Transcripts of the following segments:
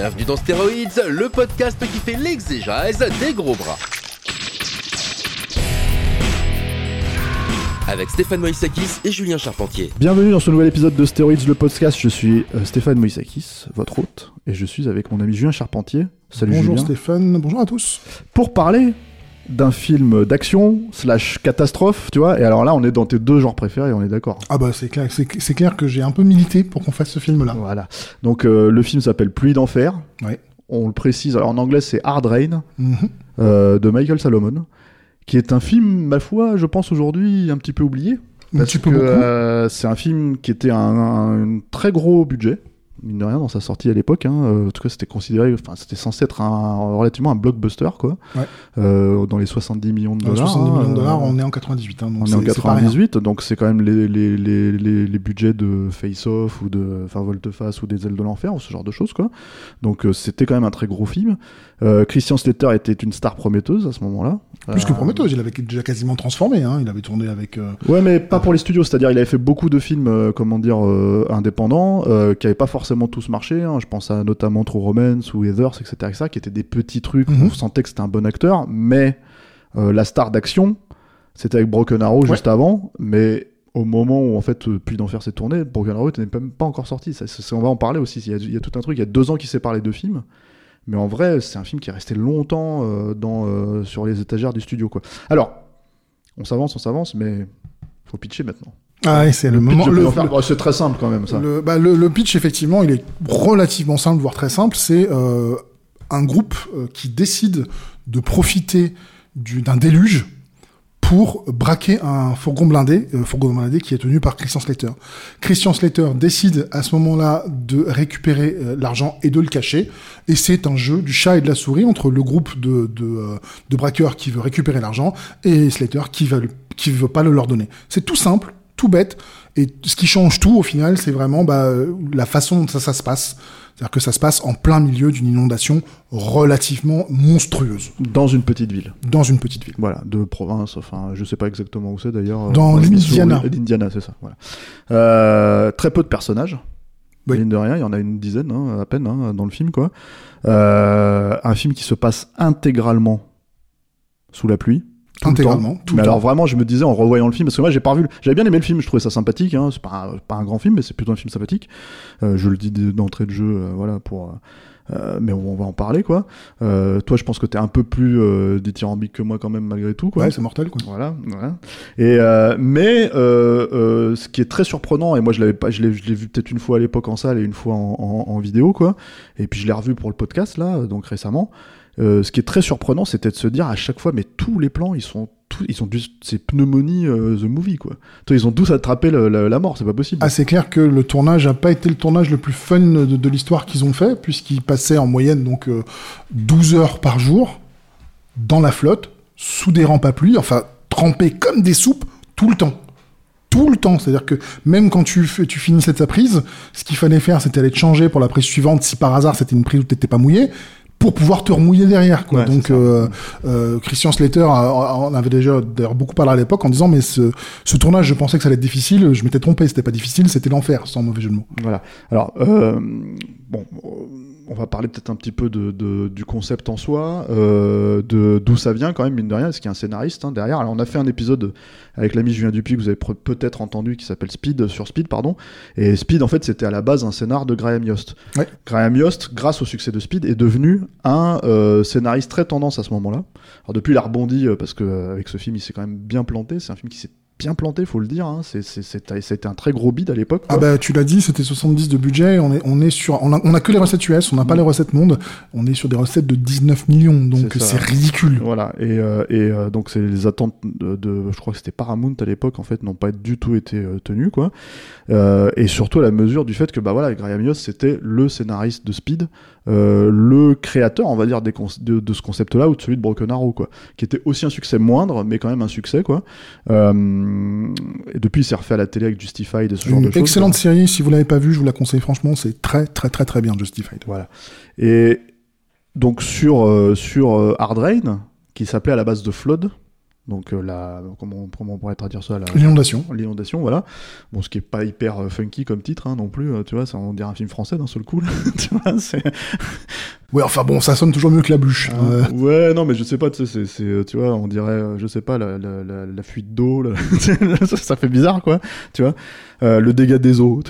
Bienvenue dans Stéroïdes, le podcast qui fait l'exégèse des gros bras. Avec Stéphane Moïsakis et Julien Charpentier. Bienvenue dans ce nouvel épisode de Stéroïdes, le podcast. Je suis euh, Stéphane Moïsakis, votre hôte, et je suis avec mon ami Julien Charpentier. Salut bonjour Julien. Stéphane, bonjour à tous. Pour parler d'un film d'action slash catastrophe, tu vois. Et alors là, on est dans tes deux genres préférés, on est d'accord. Ah bah c'est clair, c'est, clair que j'ai un peu milité pour qu'on fasse ce film-là. Voilà. Donc euh, le film s'appelle Pluie d'enfer. Ouais. On le précise. Alors en anglais, c'est Hard Rain Mhm. euh, de Michael Salomon, qui est un film, ma foi, je pense aujourd'hui un petit peu oublié. Un Parce petit peu que, beaucoup. euh, c'est un film qui était un, un- un très gros budget, mine de rien, dans sa sortie à l'époque. hein. Euh, en tout cas, c'était considéré, enfin, c'était censé être un, relativement un blockbuster, quoi. Ouais. Euh, dans les 70 millions de Dans dollars. 70 millions de hein, dollars, euh, on est en 98. Hein, donc on est c'est, en c'est pas rien. 98, donc c'est quand même les, les, les, les, les budgets de Face Off ou de enfin Volte-Face ou des Ailes de l'Enfer ou ce genre de choses quoi. Donc euh, c'était quand même un très gros film. Euh, Christian Slater était une star prometteuse à ce moment-là. Plus que Euh, prometteuse, il avait déjà quasiment transformé. Hein, il avait tourné avec. euh, Ouais, mais pas pour les studios. C'est-à-dire, il avait fait beaucoup de films, euh, comment dire, euh, indépendants, euh, qui n'avaient pas forcément tous marché. hein. Je pense à notamment True Romance ou Heathers, etc., etc., qui étaient des petits trucs où Mhm. on sentait que c'était un bon acteur, mais euh, la star d'action, c'était avec Broken Arrow juste avant, mais au moment où en fait euh, Pluie d'enfer s'est tourné, Broken Arrow n'était même pas encore sorti. Ça, on va en parler aussi. Il y, a, il y a tout un truc. Il y a deux ans qui séparent les deux films. Mais en vrai, c'est un film qui est resté longtemps euh, dans, euh, sur les étagères du studio. Quoi. Alors, on s'avance, on s'avance, mais faut pitcher maintenant. Ah ouais, c'est le, Pitch moment. Le, bah, c'est très simple quand même, ça. le- bah, le- le pitch, effectivement, il est relativement simple, voire très simple. C'est euh, un groupe euh, qui décide de profiter du- d'un déluge pour braquer un fourgon blindé, euh, fourgon blindé qui est tenu par Christian Slater. Christian Slater décide à ce moment-là de récupérer euh, l'argent et de le cacher, et c'est un jeu du chat et de la souris entre le groupe de, de, euh, de braqueurs qui veut récupérer l'argent et Slater qui va qui veut pas le leur donner. C'est tout simple, tout bête, et ce qui change tout au final, c'est vraiment bah, la façon dont ça, ça se passe. C'est-à-dire que ça se passe en plein milieu d'une inondation relativement monstrueuse Dans une petite ville. dans une petite ville. Voilà, de province, enfin, je sais pas exactement où c'est d'ailleurs. Dans Euh, l'Indiana. L'Indiana, c'est ça, voilà. Euh, très peu de personnages. Oui. Mine de rien, il y en a une dizaine, hein, à peine, hein, dans le film, quoi. Euh, un film qui se passe intégralement sous la pluie. Tout le Intégralement, temps. tout mais le alors temps. vraiment, je me disais en revoyant le film, parce que moi j'ai pas le- j'avais bien aimé le film, je trouvais ça sympathique. Hein, c'est pas un, pas un grand film, mais c'est plutôt un film sympathique. Euh, je le dis d'entrée de jeu, euh, voilà pour. euh, euh, mais on, on va en parler quoi. Euh, toi, je pense que t'es un peu plus euh, dithyrambique que moi quand même malgré tout quoi. Ouais, c'est mortel, quoi. Voilà, voilà. Et euh, mais euh, euh, ce qui est très surprenant, et moi je l'avais pas, je l'ai, je l'ai vu peut-être une fois à l'époque en salle et une fois en, en- en vidéo, quoi. Et puis je l'ai revu pour le podcast là, donc récemment. Euh, ce qui est très surprenant, c'était de se dire à chaque fois, mais tous les plans, ils sont tous, ils sont c'est pneumonie euh, the movie quoi. Ils ont tous attrapé la, mort, c'est pas possible. Ah, c'est clair que le tournage n'a pas été le tournage le plus fun de, l'histoire qu'ils ont fait, puisqu'ils passaient en moyenne donc euh, 12 heures par jour dans la flotte, sous des rampes à pluie, enfin trempés comme des soupes tout le temps. Tout le temps, c'est-à-dire que même quand tu, tu finissais ta prise, ce qu'il fallait faire, c'était aller te changer pour la prise suivante, si par hasard c'était une prise où t'étais pas mouillé, pour pouvoir te remouiller derrière. Quoi. Ouais, Donc euh, euh, Christian Slater en avait déjà d'ailleurs beaucoup parlé à l'époque en disant mais ce, ce tournage, je pensais que ça allait être difficile, je m'étais trompé, c'était pas difficile, c'était l'enfer, sans mauvais jeu de mots. Voilà. Alors, euh, bon, on va parler peut-être un petit peu de, de- du concept en soi, euh, de d'où ça vient quand même, mine de rien, parce qu'il y a un scénariste hein, derrière. Alors, on a fait un épisode avec l'ami Julien Dupuis que vous avez peut-être entendu, qui s'appelle Speed, sur Speed, pardon. Et Speed, en fait, c'était à la base un scénar de Graham Yost. Ouais. Graham Yost, grâce au succès de Speed, est devenu un euh, scénariste très tendance à ce moment-là. Alors, depuis, il a rebondi, euh, parce que avec ce film, il s'est quand même bien planté. C'est un film qui s'est bien planté, faut le dire. Hein. C'était, un très gros bid à l'époque. Ah bah tu l'as dit, c'était 70 de budget. On est, on est sur, on a, on a que les recettes US, on n'a pas les recettes monde. On est sur des recettes de 19 millions, donc C'est ridicule. Voilà, et, euh, et euh, donc c'est les attentes de, de- je crois que c'était Paramount à l'époque, en fait, n'ont pas du tout été euh, tenues, quoi. Euh, et surtout à la mesure du fait que, bah voilà, Graham Yost, c'était le scénariste de Speed, euh, le créateur, on va dire, des de, de ce concept-là, ou de celui de Broken Arrow, quoi. Qui était aussi un succès moindre, mais quand même un succès, quoi. Euh, et depuis, il s'est refait à la télé avec Justified et ce genre de choses. excellente série, si vous l'avez pas vue, je vous la conseille franchement, c'est très très très très bien Justified. Voilà. Et donc sur, euh, sur Hard Rain, qui s'appelait à la base de Flood, donc euh, la, comment, comment on pourrait traduire ça L'inondation. L'inondation, voilà. Bon, ce qui est pas hyper euh, funky comme titre hein, non plus, euh, tu vois, ça on dirait un film français d'un seul coup, là, tu vois. Ouais, enfin bon, ça sonne toujours mieux que la bûche. Euh, Ouais, non, mais je sais pas, tu sais, c'est, tu vois, on dirait, je sais pas, la, la, la, la fuite d'eau, ça, ça fait bizarre, quoi, tu vois. Euh, le dégât des eaux,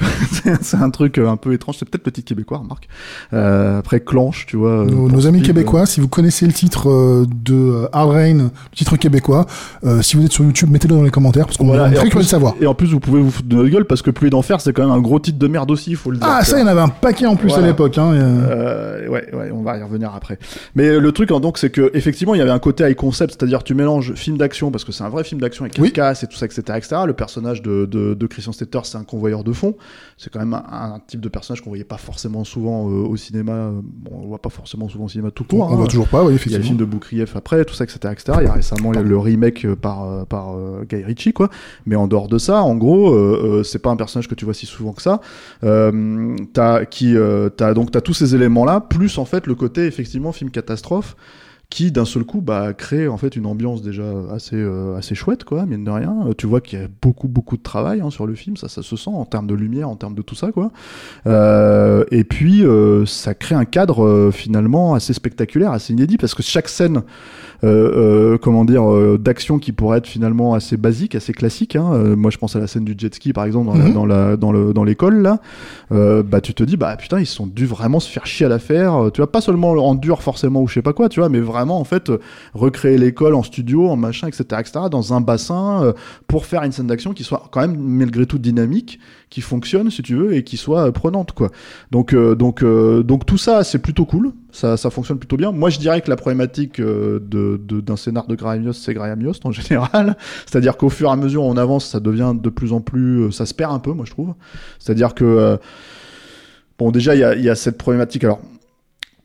c'est un truc un peu étrange, c'est peut-être le titre québécois, remarque. Euh, après, Clanche, tu vois. nos, amis Speed, québécois, si vous connaissez le titre de Hard Rain, le titre québécois, euh, si vous êtes sur YouTube, mettez-le dans les commentaires parce qu'on Voilà, est très curieux de savoir. Et en plus, vous pouvez vous foutre de notre gueule parce que Pluie d'enfer, c'est quand même un gros titre de merde aussi, il faut le dire. Ah, ça, il y en avait un paquet en plus Voilà. à l'époque. Hein, euh, Euh, ouais, ouais, on va y revenir après. Mais le truc, hein, donc, c'est que effectivement, il y avait un côté high concept, c'est-à-dire tu mélanges film d'action parce que c'est un vrai film d'action avec Oui. casse et tout ça, etc., etc. Le personnage de, de, de Christian Stetter, c'est un convoyeur de fond. C'est quand même un, un type de personnage qu'on voyait pas forcément souvent euh, au cinéma. Bon, on voit pas forcément souvent au cinéma tout court. on hein. voit toujours pas, oui, Il y a le effectivement. film de Boukrieff après, tout ça, etc., etc. Il y a récemment le remake euh, par, euh, euh, Guy Ritchie, quoi. Mais en dehors de ça, en gros, c'est pas un personnage que tu vois si souvent que ça. T'as qui, t'as donc t'as tous ces éléments-là, plus en fait le côté effectivement film catastrophe qui d'un seul coup bah crée en fait une ambiance déjà assez assez chouette quoi mine de rien tu vois qu'il y a beaucoup beaucoup de travail hein, sur le film ça ça se sent en termes de lumière en termes de tout ça quoi et puis ça crée un cadre finalement assez spectaculaire assez inédit parce que chaque scène euh, euh, comment dire euh, d'action qui pourrait être finalement assez basique assez classique hein. Euh, moi je pense à la scène du jet ski par exemple dans la- Mhm. dans la dans le dans l'école là euh, bah tu te dis bah putain ils sont dû vraiment se faire chier à la faire Euh, tu vois pas seulement en dur forcément ou je sais pas quoi tu vois mais vraiment en fait recréer l'école en studio en machin etc etc dans un bassin euh, pour faire une scène d'action qui soit quand même malgré tout dynamique qui fonctionne si tu veux et qui soit euh, prenante quoi. Donc euh, donc euh, donc tout ça c'est plutôt cool. Ça ça fonctionne plutôt bien. Moi je dirais que la problématique de d'un scénar de Graham Yost c'est Graham Yost en général. C'est-à-dire qu'au fur et à mesure on avance ça devient de plus en plus ça se perd un peu moi je trouve. C'est-à-dire que bon déjà il y a, il y a cette problématique. Alors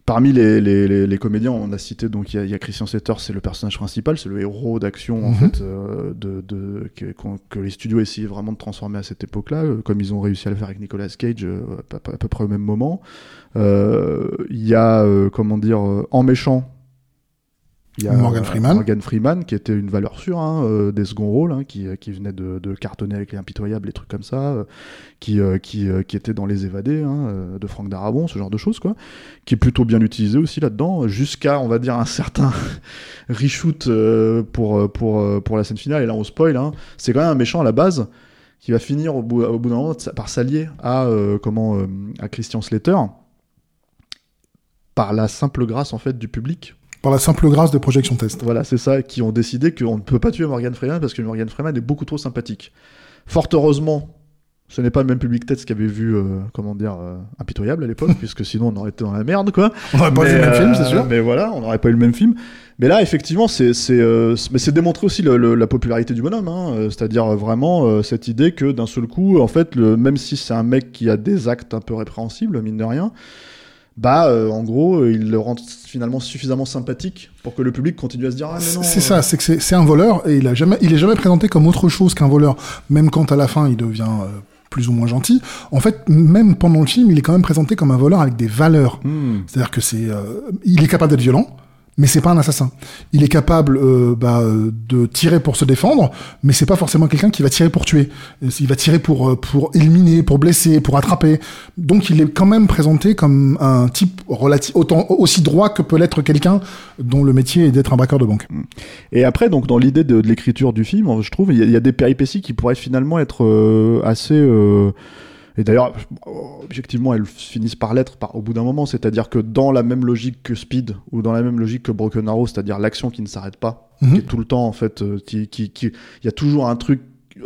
Parmi les, les, les, les comédiens, on a cité donc il y a, il y a Christian Setter, c'est le personnage principal, c'est le héros d'action en Mhm. fait euh, de, de que, les studios essayaient vraiment de transformer à cette époque-là, euh, comme ils ont réussi à le faire avec Nicolas Cage euh, à, peu- à peu près au même moment. Euh, Il y a euh, comment dire euh, en méchant. Il y a Morgan Freeman. Morgan Freeman, qui était une valeur sûre hein, euh, des seconds rôles, hein, qui, qui venait de, de cartonner avec les impitoyables, les trucs comme ça, euh, qui, euh, qui, qui était dans Les Évadés hein, de Franck Darabon, ce genre de choses, quoi qui est plutôt bien utilisé aussi là-dedans, jusqu'à, on va dire, un certain reshoot pour, pour, pour la scène finale, et là on spoil, c'est quand même un méchant à la base, qui va finir au bout, au bout d'un moment par s'allier à, comment, à Christian Slater, par la simple grâce en fait du public. Par la simple grâce de Projection Test. Voilà, c'est ça, qui ont décidé qu'on ne peut pas tuer Morgan Freeman parce que Morgan Freeman est beaucoup trop sympathique. Fort heureusement, ce n'est pas le même public tête qui avait vu, euh, comment dire, euh, Impitoyable à l'époque, puisque sinon on aurait été dans la merde, quoi. On n'aurait pas vu le même film, euh, c'est sûr. Mais voilà, on n'aurait pas eu le même film. Mais là, effectivement, c'est démontré aussi le- le- la popularité du bonhomme, hein, c'est-à-dire vraiment cette idée que d'un seul coup, en fait, le, même si c'est un mec qui a des actes un peu répréhensibles, mine de rien, bah, euh, en gros, euh, il le rend finalement suffisamment sympathique pour que le public continue à se dire ah mais non. C'est euh, ça, c'est que c'est un voleur et il a jamais, il est jamais présenté comme autre chose qu'un voleur, même quand à la fin il devient euh, plus ou moins gentil. En fait, même pendant le film, il est quand même présenté comme un voleur avec des valeurs. hmm. C'est-à-dire que c'est, euh, il est capable d'être violent, mais c'est pas un assassin. Il est capable euh, bah, euh, de tirer pour se défendre, mais c'est pas forcément quelqu'un qui va tirer pour tuer. Euh, Il va tirer pour euh, pour éliminer, pour blesser, pour attraper. Donc il est quand même présenté comme un type relatif autant aussi droit que peut l'être quelqu'un dont le métier est d'être un braqueur de banque. Et après, donc, dans l'idée de, l'écriture du film, je trouve, il y, y a des péripéties qui pourraient finalement être euh, assez. euh, et d'ailleurs, objectivement, elles finissent par l'être par, au bout d'un moment. C'est-à-dire que dans la même logique que Speed, ou dans la même logique que Broken Arrow, c'est-à-dire l'action qui ne s'arrête pas, Mhm. qui est tout le temps, en fait, euh, qui, qui, qui- il y a toujours un truc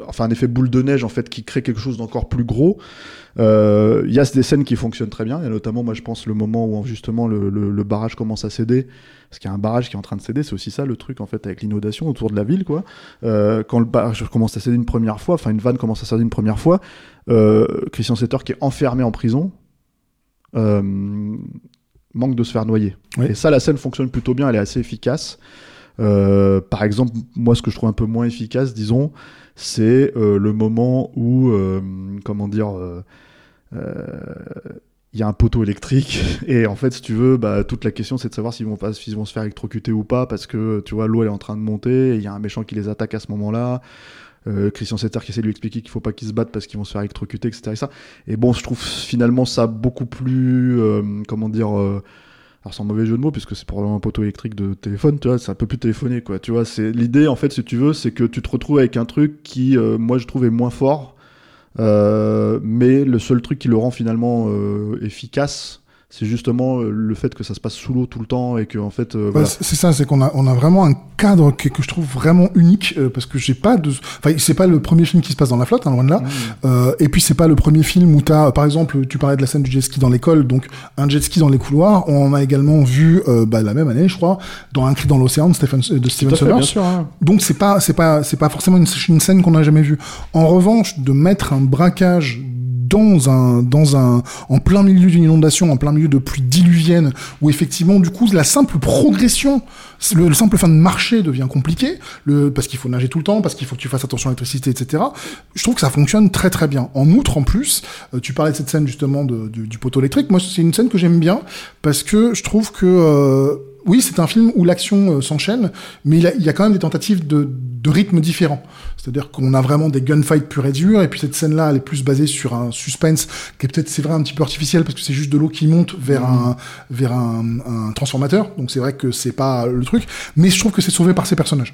enfin un effet boule de neige en fait qui crée quelque chose d'encore plus gros. Euh, Il y a des scènes qui fonctionnent très bien, et notamment moi je pense le moment où justement le, le, le barrage commence à céder, parce qu'il y a un barrage qui est en train de céder, c'est aussi ça le truc en fait avec l'inondation autour de la ville quoi. Euh, quand le barrage commence à céder une première fois, enfin une vanne commence à céder une première fois, euh, Christian Setter qui est enfermé en prison. Euh, manque de se faire noyer. Oui. Et ça, la scène fonctionne plutôt bien, elle est assez efficace. Euh, par exemple, moi, ce que je trouve un peu moins efficace, disons, c'est euh, le moment où, euh, comment dire, il y a un poteau électrique et en fait, si tu veux, bah, toute la question, c'est de savoir s'ils vont pas, s'ils vont se faire électrocuter ou pas parce que tu vois, l'eau elle est en train de monter, il y a un méchant qui les attaque à ce moment-là. Euh, Christian Setter qui essaie de lui expliquer qu'il faut pas qu'ils se battent parce qu'ils vont se faire électrocuter, etc. Et, ça. et bon, je trouve finalement ça beaucoup plus, euh, comment dire, euh, alors un mauvais jeu de mots puisque c'est probablement un poteau électrique de téléphone, tu vois, c'est un peu plus téléphoné, quoi. Tu vois, c'est l'idée en fait, si tu veux, c'est que tu te retrouves avec un truc qui, euh, moi, je trouve est moins fort, mais le seul truc qui le rend finalement euh, efficace, c'est justement euh, le fait que ça se passe sous l'eau tout le temps et que en fait, euh, voilà. c'est c'est ça, c'est qu'on a, on a vraiment un cadre que, que je trouve vraiment unique euh, parce que j'ai pas de, enfin c'est pas le premier film qui se passe dans la flotte, hein, loin de là. Euh, et puis c'est pas le premier film où t'as, par exemple, tu parlais de la scène du jet ski dans l'école, donc un jet ski dans les couloirs. On en a également vu euh, bah, la même année, je crois, dans Un cri dans l'océan de Stephen, de Steven fait, bien sûr. hein. Donc c'est pas c'est pas c'est pas forcément une, une scène qu'on n'a jamais vue. En revanche, de mettre un braquage dans un dans un en plein milieu d'une inondation, en plein milieu de pluie diluvienne, où effectivement du coup la simple progression, le, le simple fin de marcher devient compliqué, le parce qu'il faut nager tout le temps, parce qu'il faut que tu fasses attention à l'électricité, etc. Je trouve que ça fonctionne très très bien. En outre, en plus, euh, tu parlais de cette scène justement de, du, du poteau électrique. Moi, c'est une scène que j'aime bien parce que je trouve que euh, oui, c'est un film où l'action euh, s'enchaîne, mais il, a- il y a quand même des tentatives de, de rythme différents. C'est-à-dire qu'on a vraiment des gunfights purs et durs, et puis cette scène-là, elle est plus basée sur un suspense qui est peut-être, c'est vrai, un petit peu artificiel parce que c'est juste de l'eau qui monte vers un vers un, un transformateur. Donc c'est vrai que c'est pas le truc, mais je trouve que c'est sauvé par ces personnages.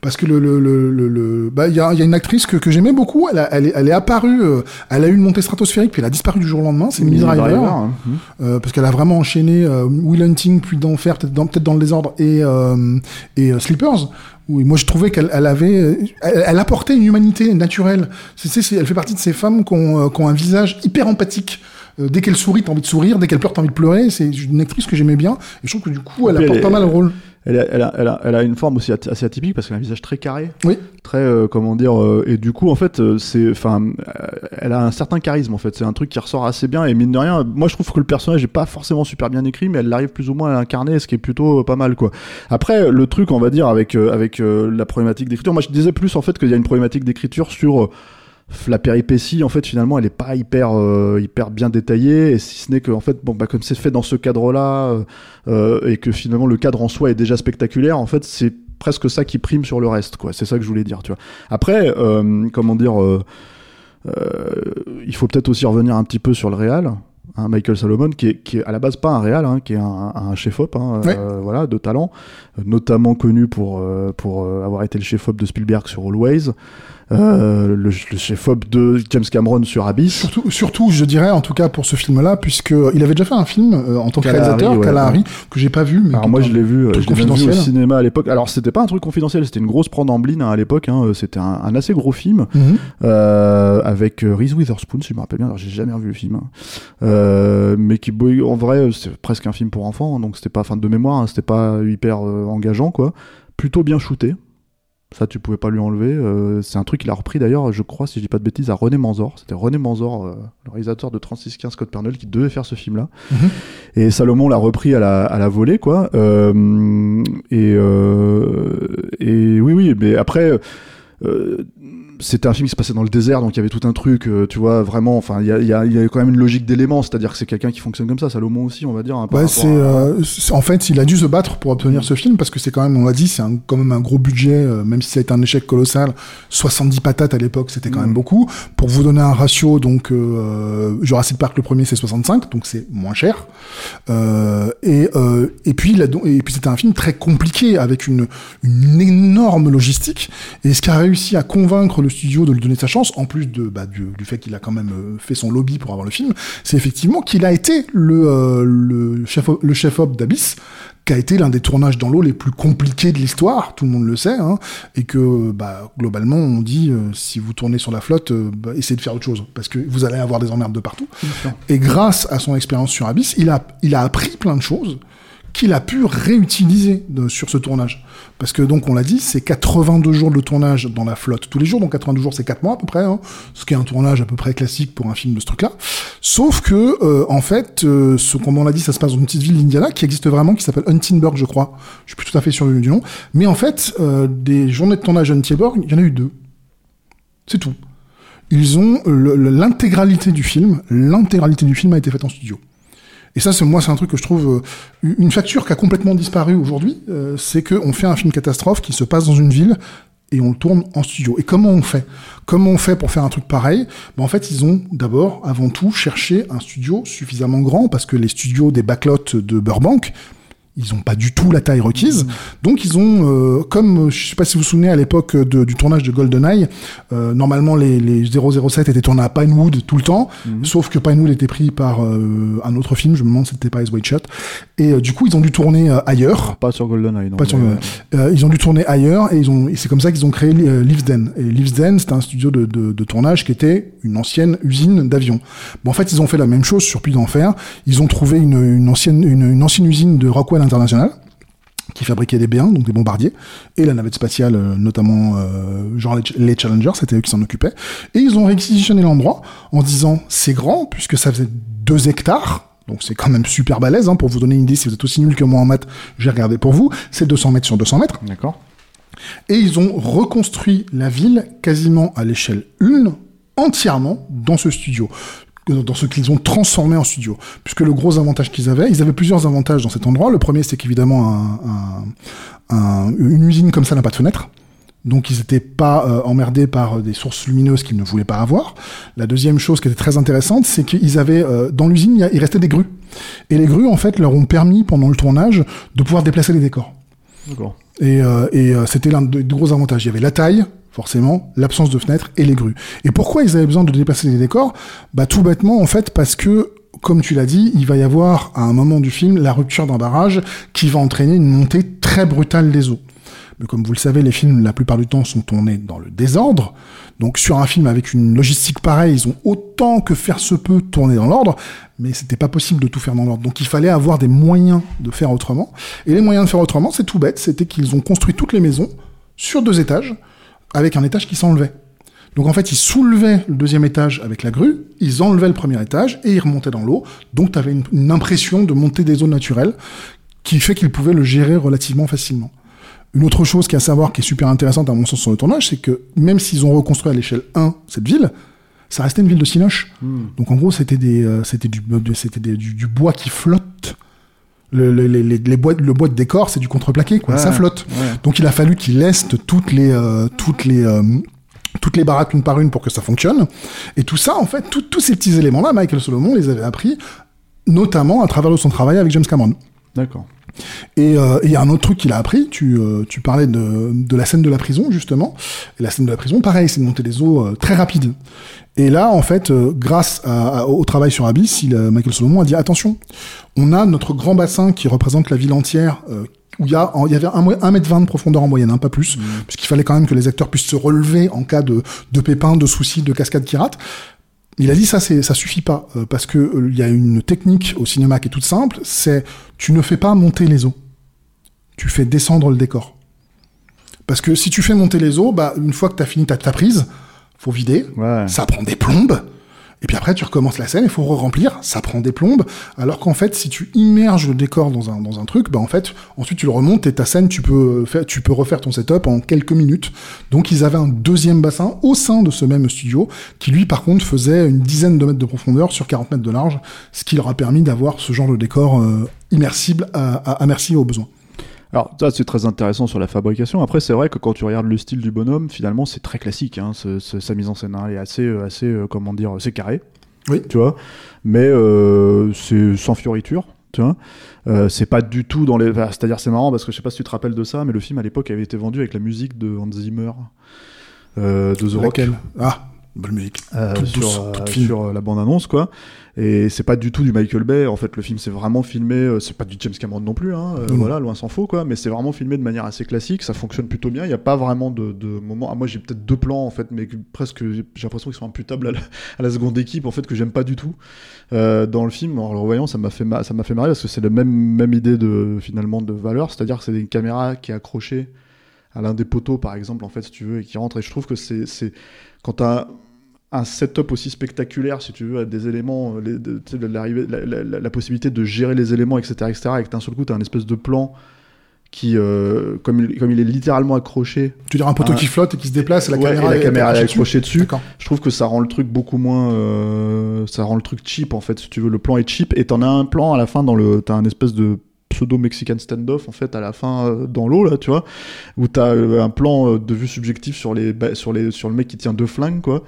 Parce que le, le, le, le, le- bah, il y a, il y a une actrice que, que j'aimais beaucoup. Elle, a- elle, est, elle est apparue, euh, elle a eu une montée stratosphérique, puis elle a disparu du jour au lendemain. C'est Millie Driver. hein. Mhm. Euh, parce qu'elle a vraiment enchaîné euh, Will Hunting, puis d'enfer, peut-être dans, peut-être dans le désordre, et, euh, et euh, Sleepers. Oui, moi je trouvais qu'elle elle avait, euh, elle, elle apportait une humanité naturelle. C'est, c'est, elle fait partie de ces femmes qui ont, euh, qui ont un visage hyper empathique. Euh, dès qu'elle sourit, t'as envie de sourire. Dès qu'elle pleure, t'as envie de pleurer. C'est une actrice que j'aimais bien. Et je trouve que du coup, elle apporte pas mal le rôle. Elle a, elle, a, elle, a, elle a une forme aussi assez atypique parce qu'elle a un visage très carré, Oui. très euh, comment dire, euh, et du coup en fait euh, c'est, enfin, elle a un certain charisme en fait. C'est un truc qui ressort assez bien et mine de rien, moi je trouve que le personnage est pas forcément super bien écrit, mais elle arrive plus ou moins à l'incarner, ce qui est plutôt pas mal quoi. Après le truc on va dire avec avec la problématique d'écriture, moi je disais plus en fait qu'il y a une problématique d'écriture sur la péripétie en fait finalement elle est pas hyper euh, hyper bien détaillée et si ce n'est que en fait bon bah comme c'est fait dans ce cadre là et que finalement le cadre en soi est déjà spectaculaire en fait c'est presque ça qui prime sur le reste quoi. C'est ça que je voulais dire tu vois. Après euh, comment dire euh, euh, il faut peut-être aussi revenir un petit peu sur le réal hein, Michael Salomon qui est, qui est à la base pas un réal hein, qui est un, un chef op hein, Ouais. euh, voilà de talent euh, notamment connu pour euh, pour euh, avoir été le chef op de Spielberg sur Always. euh, le, le chef op de James Cameron sur Abyss Surtout, surtout, je dirais, en tout cas pour ce film-là, puisque il avait déjà fait un film euh, en tant que réalisateur, ouais, Kalahari, que j'ai pas vu. Mais Alors moi est je l'ai vu, euh, je l'ai vu au cinéma à l'époque. Alors c'était pas un truc confidentiel, c'était une grosse prendre en blind hein, à l'époque. Hein. C'était un, un assez gros film Mhm. euh, avec euh, Reese Witherspoon, si je me rappelle bien. Alors j'ai jamais revu le film, hein. euh, mais qui en vrai euh, c'est presque un film pour enfants, hein, donc c'était pas fin de mémoire, hein, c'était pas hyper euh, engageant quoi. Plutôt bien shooté. Ça, tu pouvais pas lui enlever. Euh, c'est un truc qu'il a repris d'ailleurs, je crois, si je dis pas de bêtises, à René Manzor. C'était René Manzor, euh, le réalisateur de 3615 Scott Pernell, qui devait faire ce film-là. Et Salomon l'a repris à la, à la volée, quoi. Euh, et, euh, et oui, oui, mais après, euh, c'était un film qui se passait dans le désert, donc il y avait tout un truc, euh, tu vois, vraiment, enfin, il y a, il y, a, il y a quand même une logique d'éléments, c'est-à-dire que c'est quelqu'un qui fonctionne comme ça, Salomon aussi, on va dire. hein, Ouais, c'est, à- euh, en fait, il a dû se battre pour obtenir ce film parce que c'est quand même, on l'a dit, c'est quand même un gros budget, euh, même si ça a été un échec colossal. 70 patates à l'époque, c'était quand Mm. même beaucoup. Pour vous donner un ratio, donc euh, Jurassic Park le premier c'est 65, donc c'est moins cher. Euh, et euh, et puis il a et puis c'était un film très compliqué avec une une énorme logistique. Et ce qui a réussi à convaincre le le studio de lui donner sa chance, en plus de, bah, du, du fait qu'il a quand même euh, fait son lobby pour avoir le film, c'est effectivement qu'il a été le, euh, le chef, le chef-op d'Abyss, qui a été l'un des tournages dans l'eau les plus compliqués de l'histoire, tout le monde le sait, hein, et que bah, globalement on dit euh, si vous tournez sur la flotte, euh, bah, essayez de faire autre chose, parce que vous allez avoir des emmerdes de partout. Et grâce à son expérience sur Abyss, il a, il a appris plein de choses qu'il a pu réutiliser de- sur ce tournage. Parce que donc on l'a dit, c'est 82 jours de tournage dans la flotte tous les jours, donc 82 jours c'est 4 mois à peu près, hein, ce qui est un tournage à peu près classique pour un film de ce truc-là. Sauf que euh, en fait, euh, ce comme on l'a dit, ça se passe dans une petite ville d'Indiana qui existe vraiment, qui s'appelle Huntingburg, je crois. Je suis plus tout à fait sûr du nom, mais en fait, euh, des journées de tournage à Huntingburg, il y en a eu deux. C'est tout. Ils ont l'intégralité du film, l'intégralité du film a été faite en studio. Et ça, c'est moi, c'est un truc que je trouve euh, une facture qui a complètement disparu aujourd'hui. euh, c'est qu'on fait un film catastrophe qui se passe dans une ville et on le tourne en studio. Et comment on fait? Comment on fait pour faire un truc pareil? Ben, En fait, ils ont d'abord, avant tout, cherché un studio suffisamment grand parce que les studios des backlots de Burbank, ils ont pas du tout la taille requise. Donc ils ont, euh, comme euh, je sais pas si vous vous souvenez à l'époque de- du tournage de GoldenEye, euh, normalement les, les 007 étaient tournés à Pinewood tout le temps, sauf que Pinewood était pris par euh, un autre film, je me demande si c'était pas Ice White Shot. Et euh, du coup ils ont dû tourner euh, ailleurs. Pas sur GoldenEye, non. Pas sur euh, ils ont dû tourner ailleurs et ils ont c'est comme ça qu'ils ont créé euh, Leavesden. Et Leavesden, c'était un studio de, de, de tournage qui était une ancienne usine d'avions. Bon, en fait, ils ont fait la même chose sur Puits d'Enfer. Ils ont trouvé une, une ancienne une, une ancienne usine de Rockwell International qui fabriquait des B1, donc des bombardiers, et la navette spatiale, euh, notamment euh, genre les, les Challengers, c'était eux qui s'en occupaient. Et ils ont réquisitionné l'endroit en disant c'est grand puisque ça faisait 2 hectares. Donc c'est quand même super balèze, hein, pour vous donner une idée, si vous êtes aussi nul que moi en maths, j'ai regardé pour vous, c'est 200 mètres sur 200 mètres. D'accord. Et ils ont reconstruit la ville quasiment à l'échelle 1, entièrement dans ce studio dans ce qu'ils ont transformé en studio. Puisque le gros avantage qu'ils avaient, ils avaient plusieurs avantages dans cet endroit. Le premier, c'est qu'évidemment, un, un- un- une usine comme ça n'a pas de fenêtre. Donc ils n'étaient pas euh, emmerdés par des sources lumineuses qu'ils ne voulaient pas avoir. La deuxième chose qui était très intéressante, c'est qu'ils avaient euh, dans l'usine, il restait des grues. Et les grues, en fait, leur ont permis pendant le tournage de pouvoir déplacer les décors. D'accord. Et, euh, et euh, c'était l'un des gros avantages. Il y avait la taille, forcément, l'absence de fenêtres et les grues. Et pourquoi ils avaient besoin de déplacer les décors? Bah tout bêtement, en fait, parce que, comme tu l'as dit, il va y avoir à un moment du film la rupture d'un barrage qui va entraîner une montée très brutale des eaux. Mais comme vous le savez, les films, la plupart du temps, sont tournés dans le désordre. Donc sur un film avec une logistique pareille, ils ont autant que faire se peut tourné dans l'ordre, mais c'était pas possible de tout faire dans l'ordre. Donc il fallait avoir des moyens de faire autrement. Et les moyens de faire autrement, c'est tout bête, c'était qu'ils ont construit toutes les maisons sur deux étages, avec un étage qui s'enlevait. Donc en fait, ils soulevaient le deuxième étage avec la grue, ils enlevaient le premier étage et ils remontaient dans l'eau. Donc tu avais une, une impression de monter des eaux naturelles qui fait qu'ils pouvaient le gérer relativement facilement. Une autre chose qui est à savoir, qui est super intéressante à mon sens sur le tournage, c'est que même s'ils ont reconstruit à l'échelle 1 cette ville, ça restait une ville de cinoche. Donc en gros, c'était des, euh, c'était du, c'était du, du bois qui flotte. Le, le, les, les, les bois, le bois de décor, c'est du contreplaqué, quoi. Ouais, ça flotte. ouais. Donc il a fallu qu'ils lestent toutes les, euh, toutes les, euh, toutes les baraques une par une pour que ça fonctionne. Et tout ça, en fait, tout- tous ces petits éléments-là, Michael Solomon les avait appris, notamment à travers de son travail avec James Cameron. D'accord. Et euh, il y a un autre truc qu'il a appris, tu, euh, tu parlais de, de la scène de la prison, justement. Et la scène de la prison, pareil, c'est de monter des eaux euh, très rapides. Et là, en fait, euh, grâce à- à- au travail sur Abyss, il, euh, Michael Solomon a dit, attention, on a notre grand bassin qui représente la ville entière, euh, où il y, a, en- il y avait 1m20 de profondeur en moyenne, hein, pas plus, puisqu'il fallait quand même que les acteurs puissent se relever en cas de, de pépins, de soucis, de cascades qui ratent. Il a dit ça, ça suffit pas euh, parce que euh, il y a une technique au cinéma qui est toute simple, c'est tu ne fais pas monter les eaux, tu fais descendre le décor. Parce que si tu fais monter les eaux, bah une fois que tu as fini ta, ta prise, faut vider, Ouais. ça prend des plombes. Et puis après, tu recommences la scène, il faut re-remplir, ça prend des plombes. Alors qu'en fait, si tu immerges le décor dans un, dans un truc, bah en fait, ensuite tu le remontes et ta scène, tu peux, faire, tu peux refaire ton setup en quelques minutes. Donc ils avaient un deuxième bassin au sein de ce même studio, qui lui, par contre, faisait une dizaine de mètres de profondeur sur 40 mètres de large, ce qui leur a permis d'avoir ce genre de décor euh, immersible à, à, à merci aux besoins. Alors ça c'est très intéressant sur la fabrication. Après c'est vrai que quand tu regardes le style du bonhomme, finalement c'est très classique. Hein, ce- ce- sa mise en scène, hein, elle est assez, euh, assez, euh, comment dire, c'est carré. Oui. Tu vois, mais euh, c'est sans fioriture. Tu vois, Euh, c'est pas du tout dans les. enfin, C'est-à-dire c'est marrant parce que je sais pas si tu te rappelles de ça, mais le film à l'époque avait été vendu avec la musique de Hans Zimmer. euh, de The Rock. Laquelle? Ah, bonne musique. Euh, Toute sur, douce, euh, toute fine. sur euh, la bande annonce quoi. Et c'est pas du tout du Michael Bay. En fait le film c'est vraiment filmé c'est pas du James Cameron non plus hein, voilà loin s'en faut quoi. Mais c'est vraiment filmé de manière assez classique. Ça fonctionne plutôt bien. Il y a pas vraiment de, de moments ah, moi j'ai peut-être deux plans en fait mais que presque j'ai l'impression qu'ils sont imputables à la, à la seconde équipe en fait que j'aime pas du tout. Euh, dans le film en le revoyant ça m'a fait ma- ça m'a fait marrer parce que c'est la même même idée de finalement de valeur. C'est-à-dire que c'est une caméra qui est accrochée à l'un des poteaux par exemple en fait si tu veux et qui rentre et je trouve que c'est c'est quand t'as un setup aussi spectaculaire, si tu veux, à des éléments, euh, les- de- tu la, la- la- la possibilité de gérer les éléments, etc., etc., et que d'un seul coup, tu as un espèce de plan qui, euh, comme, il, comme il est littéralement accroché, Tu veux dire un poteau qui flotte et qui se déplace et la Ouais, caméra, et la est caméra est accrochée dessus, je trouve que ça rend le truc beaucoup moins. euh, ça rend le truc cheap, en fait, si tu veux. Le plan est cheap, et t'en as un plan à la fin dans le. T'as un espèce de pseudo-mexican standoff, en fait, à la fin, euh, dans l'eau, là, tu vois, où t'as euh, un plan euh, de vue subjectif sur, les, sur, les, sur le mec qui tient deux flingues, quoi.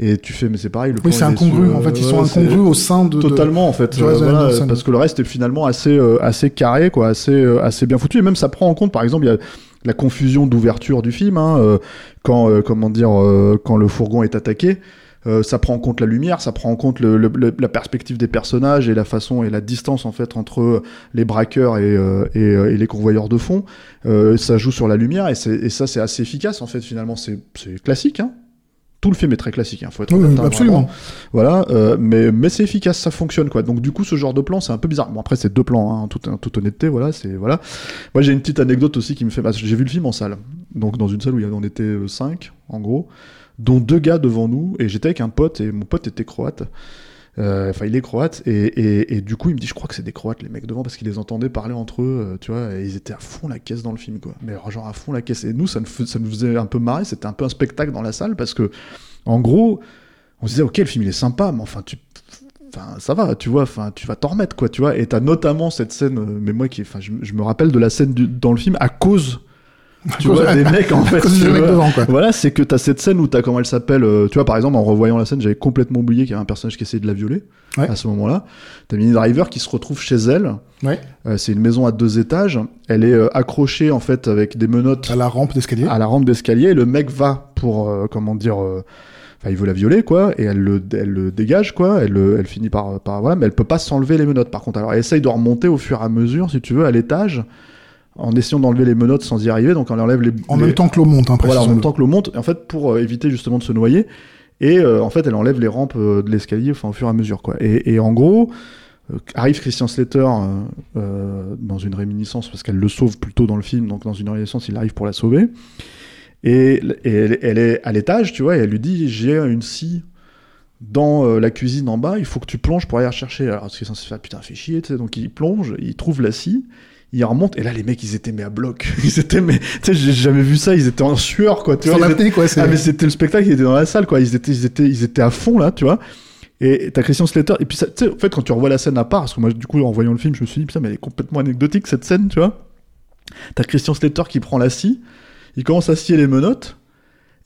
Et tu fais, mais c'est pareil, le Oui, c'est incongru. En fait, ils euh, sont incongrus au sein de. de- Totalement en fait, Euh, voilà, parce que le reste est finalement assez euh, assez carré quoi, assez euh, assez bien foutu et même ça prend en compte par exemple il y a la confusion d'ouverture du film hein, euh, quand euh, comment dire euh, quand le fourgon est attaqué. Euh, ça prend en compte la lumière, ça prend en compte le, le- le- la perspective des personnages et la façon et la distance en fait entre les braqueurs et, euh, et, euh, et les convoyeurs de fond. Euh, ça joue sur la lumière et, et ça c'est assez efficace en fait finalement c'est classique. Hein. Tout le film est très classique, hein, faut être Oui, honnête, hein, absolument. vraiment. Voilà, euh, mais, mais c'est efficace, ça fonctionne quoi. Donc du coup, ce genre de plan, c'est un peu bizarre. Bon après, c'est deux plans, hein, en toute, en toute honnêteté, voilà, c'est voilà. Moi, j'ai une petite anecdote aussi qui me fait. J'ai vu le film en salle, donc dans une salle où on était euh, cinq, en gros, dont deux gars devant nous, et j'étais avec un pote, et mon pote était croate. Euh, Enfin, il est croate, et, et, et du coup, il me dit, je crois que c'est des croates les mecs devant, parce qu'il les entendait parler entre eux, euh, tu vois, et ils étaient à fond la caisse dans le film, quoi. Mais genre à fond la caisse. Et nous, ça nous, ça nous faisait un peu marrer, c'était un peu un spectacle dans la salle, parce que en gros, on se disait, ok, le film il est sympa, mais enfin, tu. Enfin, ça va, tu vois, enfin, tu vas t'en remettre, quoi, tu vois. Et t'as notamment cette scène, euh, mais moi qui, enfin, je, me rappelle de la scène dans le film à cause, tu vois, des mecs, en fait. tu vois. devant, quoi. Voilà, c'est que t'as cette scène où t'as, comment elle s'appelle, euh, tu vois, par exemple, en revoyant la scène, j'avais complètement oublié qu'il y avait un personnage qui essayait de la violer, Ouais. à ce moment-là. T'as Minnie Driver qui se retrouve chez elle. Ouais. Euh, c'est une maison à deux étages. Elle est euh, accrochée, en fait, avec des menottes À la rampe d'escalier. à la rampe d'escalier. Le mec va pour, euh, comment dire, euh, enfin, il veut la violer, quoi, et elle le, elle le dégage, quoi. Elle, le- elle finit par, par, voilà, mais elle peut pas s'enlever les menottes, par contre. Alors, elle essaye de remonter au fur et à mesure, si tu veux, à l'étage, en essayant d'enlever les menottes sans y arriver. Donc, elle enlève les. En les- même temps que l'eau monte, hein, voilà, en même temps que l'eau monte, en fait, pour euh, éviter justement de se noyer. Et euh, en fait, elle enlève les rampes euh, de l'escalier, enfin, au fur et à mesure, quoi. Et, et en gros, arrive Christian Slater euh, dans une réminiscence, parce qu'elle le sauve plus tôt dans le film, donc dans une réminiscence, il arrive pour la sauver. Et, et elle, elle est à l'étage, tu vois, et elle lui dit J'ai une scie dans euh, la cuisine en bas, il faut que tu plonges pour aller la chercher. Alors, ce qui est censé faire Putain, fait chier, tu sais. Donc, il plonge, il trouve la scie. Il remonte, et là, les mecs, ils étaient mais à bloc. Ils étaient, mais, tu sais, j'ai jamais vu ça, ils étaient en sueur, quoi, tu Sans vois. étaient- quoi. c'est- ah mais c'était le spectacle, ils étaient dans la salle quoi, ils étaient ils étaient ils étaient à fond là, tu vois. Et t'as Christian Slater et puis ça- tu sais en fait quand tu revois la scène à part parce que moi du coup en voyant le film, je me suis dit putain mais elle est complètement anecdotique cette scène, tu vois. T'as Christian Slater qui prend la scie, il commence à scier les menottes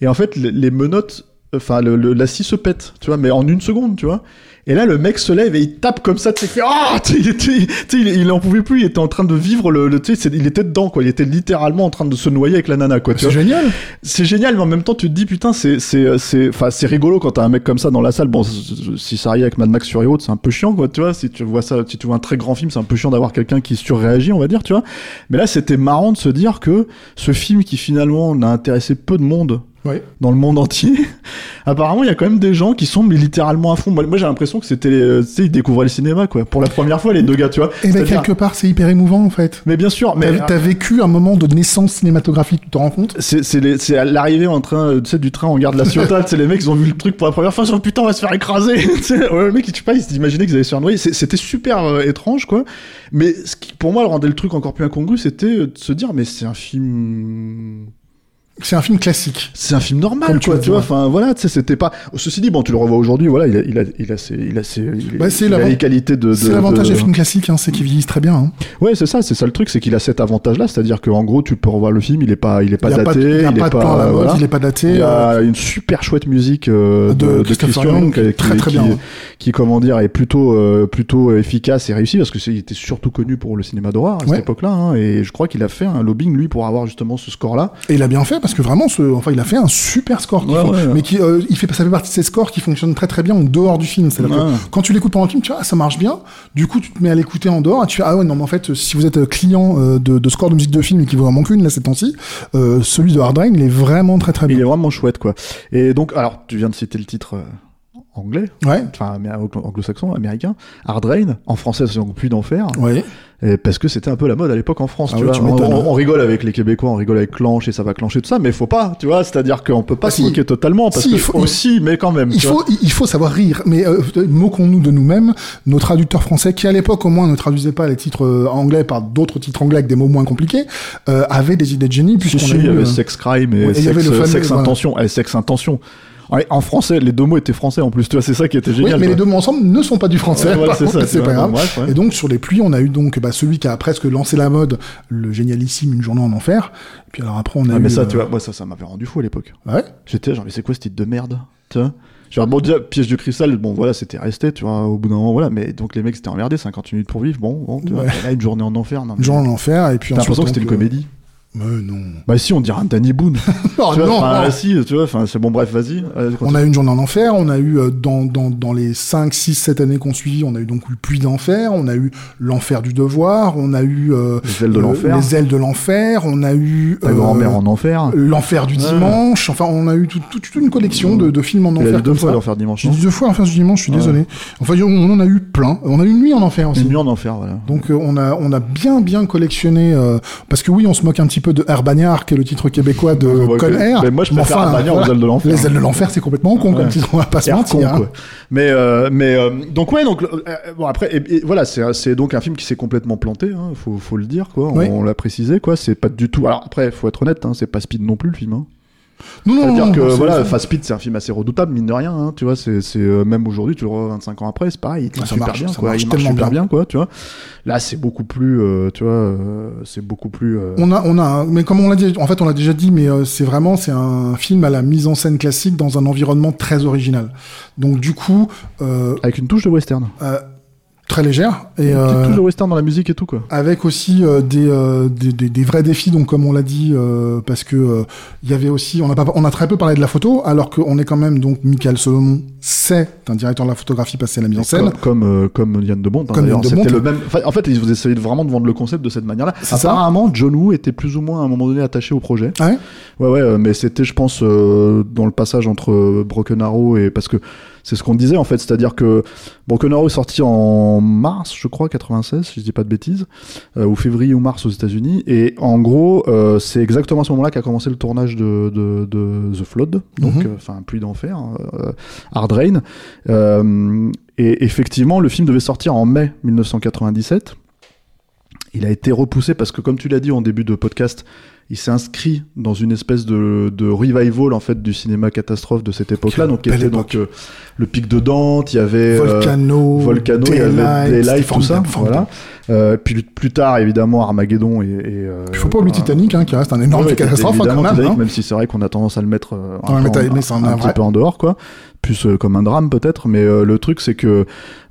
et en fait les, les menottes enfin le, le- la scie se pète, tu vois, mais en une seconde, tu vois. Et là, le mec se lève et il tape comme ça, tu sais, ah, tu sais, il, il, en pouvait plus, il était en train de vivre le, le tu sais, il était dedans quoi, il était littéralement en train de se noyer avec la nana quoi, tu C'est génial. c'est génial, mais en même temps, tu te dis, putain, c'est, c'est, c'est, enfin, c'est rigolo quand t'as un mec comme ça dans la salle. Bon, si ça arrive avec Mad Max Fury Road, c'est un peu chiant, quoi, tu vois. Si tu vois ça, si tu vois un très grand film, c'est un peu chiant d'avoir quelqu'un qui surréagit, on va dire, tu vois. Mais là, c'était marrant de se dire que ce film qui finalement n'a intéressé peu de monde Ouais. dans le monde entier, apparemment, il y a quand même des gens qui sont mais littéralement à fond. Moi, j'ai l'impression que c'était, euh, tu sais, ils découvraient le cinéma, quoi. Pour la première fois, les deux gars, tu vois. Et ben, C'est-à-dire- quelque part, c'est hyper émouvant, en fait. Mais bien sûr, mais T'as t'as vécu un moment de naissance cinématographique, tu te rends compte? C'est c'est c'est à l'arrivée en train, euh, tu sais, du train en gare de la Ciotat, tu sais, les mecs, ils ont vu le truc pour la première fois, dit, putain, on va se faire écraser. Tu ouais, le mec, je sais pas, ils s'imaginaient qu'ils allaient se faire noyer. C'est- C'était super euh, étrange, quoi. Mais ce qui, pour moi, rendait le truc encore plus incongru, c'était de se dire, mais c'est un film. C'est un film classique. C'est un film normal, Comme quoi, tu vois. Enfin, voilà, tu sais, c'était pas. Ceci dit, bon, tu le revois aujourd'hui, voilà, il a, il a, il a ses, il a ses, il, Bah, c'est il a l'avant- les qualités de. C'est de- l'avantage de- des films classiques, hein, c'est qu'ils vieillissent très bien. hein. Ouais, c'est ça, c'est ça le truc, c'est qu'il a cet avantage-là, c'est-à-dire qu'en gros, tu peux revoir le film, il est pas, il est pas il daté, pas il pas est voilà. il est pas daté. Il y euh, a une super chouette musique euh, De de, Christian qui, très, très qui- bien. qui, comment dire est plutôt euh, plutôt efficace et réussi parce que c'est- il était surtout connu pour le cinéma d'horreur à cette époque-là hein, et je crois qu'il a fait un lobbying lui pour avoir justement ce score-là. Et il a bien fait, parce parce que vraiment, ce, enfin, il a fait un super score. Ouais, ouais. Mais qui, euh, il fait, ça fait partie de ces scores qui fonctionnent très très bien en dehors du film. C'est-à-dire que quand tu l'écoutes pendant le film, tu vois, ah, ça marche bien. Du coup, tu te mets à l'écouter en dehors et tu fais, ah ouais, non, mais en fait, si vous êtes euh, client euh, de, de score de musique de film et qu'il vous en manque une, là, ces temps-ci, euh, celui de Hard Rain, il est vraiment très très Il bien. est vraiment chouette, quoi. Et donc, alors, tu viens de citer le titre anglais, Ouais. enfin anglo-saxon, américain, Hard Rain, en français c'est donc Pluie d'enfer, Ouais. Et parce que c'était un peu la mode à l'époque en France, Ah tu vois. tu on, hein. on rigole avec les Québécois, on rigole avec Clanche et ça va clencher tout ça, mais faut pas, tu vois, c'est-à-dire qu'on peut pas Ah, se si. moquer totalement, parce Si, que il faut- aussi, mais quand même. Il tu faut, il- il faut savoir rire, mais euh, moquons-nous de nous-mêmes. Nos traducteurs français, qui à l'époque au moins ne traduisaient pas les titres euh, anglais par d'autres titres anglais avec des mots moins compliqués, euh, avaient des idées de génie puisqu'on si, il y avait euh, sex crime et ouais, et il y sex, avait le fameux- sex voilà. intention, eh, sex intention. Ouais, En français, les deux mots étaient français en plus, tu vois, c'est ça qui était Oui, génial. mais quoi. les deux mots ensemble ne sont pas du français. Ouais, c'est ça, mais pas vois, grave. bon, bref, ouais. Et donc sur les pluies, on a eu donc bah, celui qui a presque lancé la mode, le génialissime Une journée en enfer. Et puis alors après on a Ah, eu. mais ça, euh, tu vois, moi ça, ça m'avait rendu fou à l'époque. Ouais? J'étais genre, mais c'est quoi ce titre de merde Tu vois? Genre, bon, déjà, piège de cristal, bon, voilà, c'était resté, tu vois, au bout d'un moment, voilà, mais donc les mecs s'étaient emmerdés, 50 minutes pour vivre, bon, bon, tu vois, là, une journée en enfer, non. Une journée en enfer et puis T'as l'impression que c'était une euh, comédie Mais non. Bah, si, on dirait un Danny Boone. Tu vois, non, enfin, non. si, tu vois, enfin, c'est bon, bref, vas-y. On a eu une journée en enfer, on a eu euh, dans, dans, dans les 5, 6, 7 années qu'on suivi, on a eu donc le puits d'enfer, on a eu l'enfer du devoir, on a eu euh, Les ailes de euh, l'enfer. les ailes de l'enfer, on a eu Ta euh, grand-mère en enfer. l'enfer du dimanche, enfin on a eu tout- tout- toute une collection de, de films en Il a enfer. dit deux fois l'enfer dimanche. J'ai non dit deux fois l'enfer du dimanche, je suis Ouais. désolé. Enfin on en a eu plein, on a eu une nuit en enfer aussi. Une nuit en enfer, voilà. Donc on a on a bien bien collectionné parce que oui on se moque un petit peu de Air Bagnard qui est le titre québécois de Ouais, Con que- Air. mais moi, je préfère enfin, Air Bagnard aux ailes de l'enfer. Les ailes de l'enfer c'est complètement con comme titre on va pas se mentir. hein. Mais euh, mais euh, donc ouais donc euh, bon après et- et voilà c'est donc un film qui s'est complètement planté hein, faut faut le dire quoi Oui. on l'a précisé quoi c'est pas du tout alors après faut être honnête hein, c'est pas speed non plus le film hein. Non non C'est-à-dire non, que voilà Fast Speed c'est un film assez redoutable mine de rien hein, tu vois c'est c'est euh, même aujourd'hui tu le revois 25 ans après c'est pareil il tient ça super marche, bien ça quoi marche il marche tellement super bien. bien. quoi tu vois là c'est beaucoup plus euh, tu vois euh, c'est beaucoup plus euh, On a, on a, mais comme on l'a dit, en fait, on l'a déjà dit, mais euh, c'est vraiment, c'est un film à la mise en scène classique dans un environnement très original. Donc du coup, euh, avec une touche de western euh, très légère et euh, de western dans la musique et tout quoi avec aussi euh, des, euh, des, des, des vrais défis. Donc comme on l'a dit, euh, parce que euh, il y avait aussi, on a pas, on a très peu parlé de la photo, alors qu'on est quand même donc Michael Solomon, c'est un directeur de la photographie passé à la mise en scène. Comme, comme, euh, comme Yann de Bont. hein, Comme d'ailleurs. Yann de C'était le même. enfin, en fait, ils essayaient vraiment de vendre le concept de cette manière-là. Apparemment, John Woo était plus ou moins à un moment donné attaché au projet. Ah ouais Ouais, ouais, mais c'était, je pense, euh, dans le passage entre Broken Arrow et parce que c'est ce qu'on disait en fait, c'est-à-dire que Broken est sorti en mars, je crois, 96, si je dis pas de bêtises, euh, ou février ou mars aux États-Unis, et en gros, euh, c'est exactement à ce moment-là qu'a commencé le tournage de, de, de The Flood, donc, Mhm. euh, enfin, pluie d'enfer, euh, Hard Rain. Et effectivement, le film devait sortir en mai 1997. Il a été repoussé parce que, comme tu l'as dit en début de podcast, il s'est inscrit dans une espèce de, de revival en fait du cinéma catastrophe de cette époque-là, donc belle était époque. donc euh, le pic de Dante, il y avait euh, Volcano, Volcano, il y avait Daylight, tout ça, voilà. Euh, puis plus tard, évidemment, Armageddon et. et euh, Il faut pas oublier. Titanic, hein, qui reste un énorme Ouais, catastrophe hein, quand même. Hein. même si c'est vrai qu'on a tendance à le mettre euh, un, un petit peu en dehors, quoi. Plus euh, comme un drame peut-être, mais euh, le truc c'est que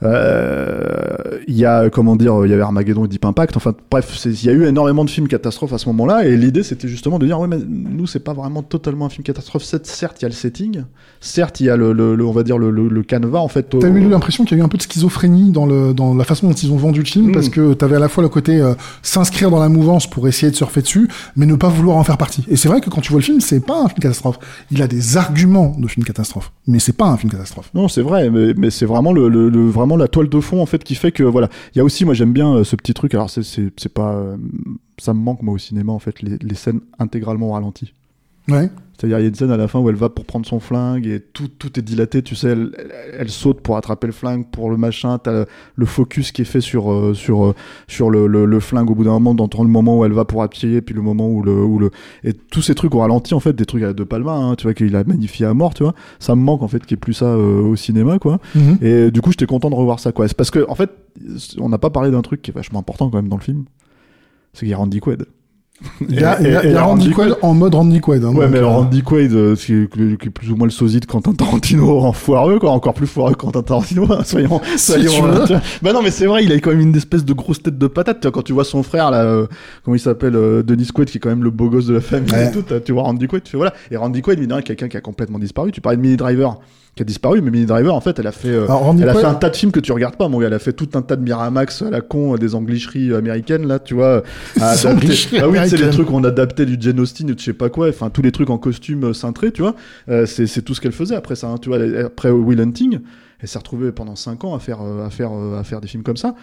euh, il y a comment dire, il y avait Armageddon et Deep Impact. Enfin bref, il y a eu énormément de films catastrophes à ce moment-là, et l'idée c'était justement de dire ouais mais nous c'est pas vraiment totalement un film catastrophe. Certes, il y a le setting, certes il y a le, le- le- on va dire le, le, canevas en fait. T'as eu l'impression qu'il y a eu un peu de schizophrénie dans, le, dans la façon dont ils ont vendu le film, Mm. parce que t'avais à la fois le côté euh, s'inscrire dans la mouvance pour essayer de surfer dessus, mais ne pas vouloir en faire partie. Et c'est vrai que quand tu vois le film, c'est pas un film catastrophe. Il a des arguments de film catastrophe, mais c'est pas un film catastrophe. Non, c'est vrai, mais, mais c'est vraiment le, le- le- vraiment la toile de fond en fait qui fait que voilà. Il y a aussi, moi j'aime bien euh, ce petit truc. Alors c'est c'est pas, euh, ça me manque moi au cinéma en fait les, les scènes intégralement au ralenti. Ouais. C'est-à-dire il y a une scène à la fin où elle va pour prendre son flingue et tout tout est dilaté. Tu sais, elle, elle, elle saute pour attraper le flingue pour le machin. T'as le, le focus qui est fait sur euh, sur euh, sur le, le, le flingue au bout d'un moment, dans le moment où elle va pour appuyer, puis le moment où le où le et tous ces trucs au ralenti en fait, des trucs De Palma, hein, tu vois qu'il a magnifié à mort, tu vois. Ça me manque en fait qu'il n'y ait plus ça euh, au cinéma quoi. Mhm. Et du coup, j'étais content de revoir ça, quoi. C'est parce que, en fait, on n'a pas parlé d'un truc qui est vachement important quand même dans le film. C'est qu'il y a Randy Quaid. Il y a, Et- y a- et- y a Randy Randy Quaid en mode Randy Quaid. hein, Ouais, donc, mais euh, alors Randy Quaid, euh, qui, est, plus ou moins le sosie de Quentin Tarantino en foireux, quoi, encore plus foireux que Quentin Tarantino, hein, soyons, Si soyons, euh, tu vois. Bah non, mais c'est vrai, il a quand même une espèce de grosse tête de patate, tu vois, quand tu vois son frère, là, euh, comment il s'appelle, euh, Denis Quaid, qui est quand même le beau gosse de la famille Ouais. et tout, t'as- tu vois Randy Quaid, tu fais voilà. Et Randy Quaid, rien, quelqu'un qui a complètement disparu. Tu parlais de Mini Driver, qui a disparu, mais Mini Driver, en fait, elle a fait, euh, Alors, elle a fait un tas de films que tu regardes pas, mon gars. Elle a fait tout un tas de Miramax à la con, euh, des anglicheries américaines, là, tu vois. Ah oui, c'est les trucs qu'on adaptait du Jane Austen ou de je sais pas quoi, enfin tous les trucs en costume euh, cintré, tu vois. Euh, c'est tout ce qu'elle faisait après ça, hein, tu vois. Après Will Hunting, elle s'est retrouvée pendant 5 ans à faire, à faire, à faire des films comme ça.